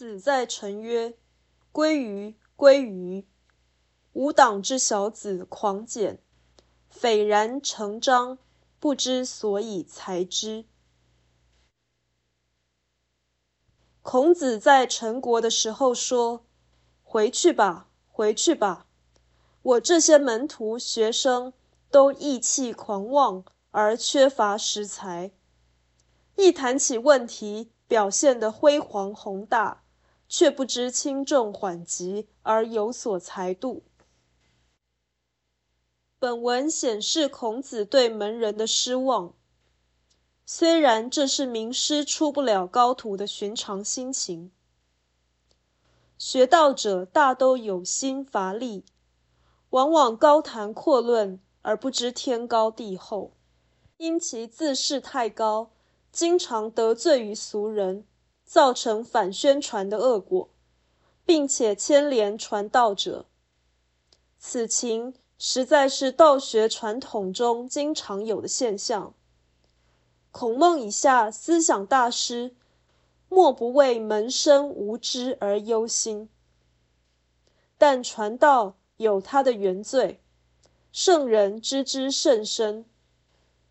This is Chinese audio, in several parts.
子在臣曰：“归于，归于！吾党之小子狂简，斐然成章，不知所以裁之。”孔子在陈国的时候说：“回去吧，回去吧！我这些门徒学生都意气狂妄，而缺乏识才。一谈起问题，表现得辉煌宏大，却不知轻重缓急，而有所裁度。”本文显示孔子对门人的失望。虽然这是名师出不了高徒的寻常心情，学道者大都有心乏力，往往高谈阔论而不知天高地厚，因其自视太高，经常得罪于俗人，造成反宣传的恶果，并且牵连传道者。此情实在是道学传统中经常有的现象。孔孟以下思想大师，莫不为门生无知而忧心。但传道有他的原罪，圣人知之甚深，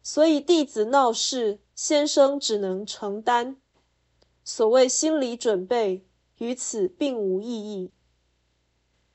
所以弟子闹事，先生只能承担。所谓心理准备，与此并无意义。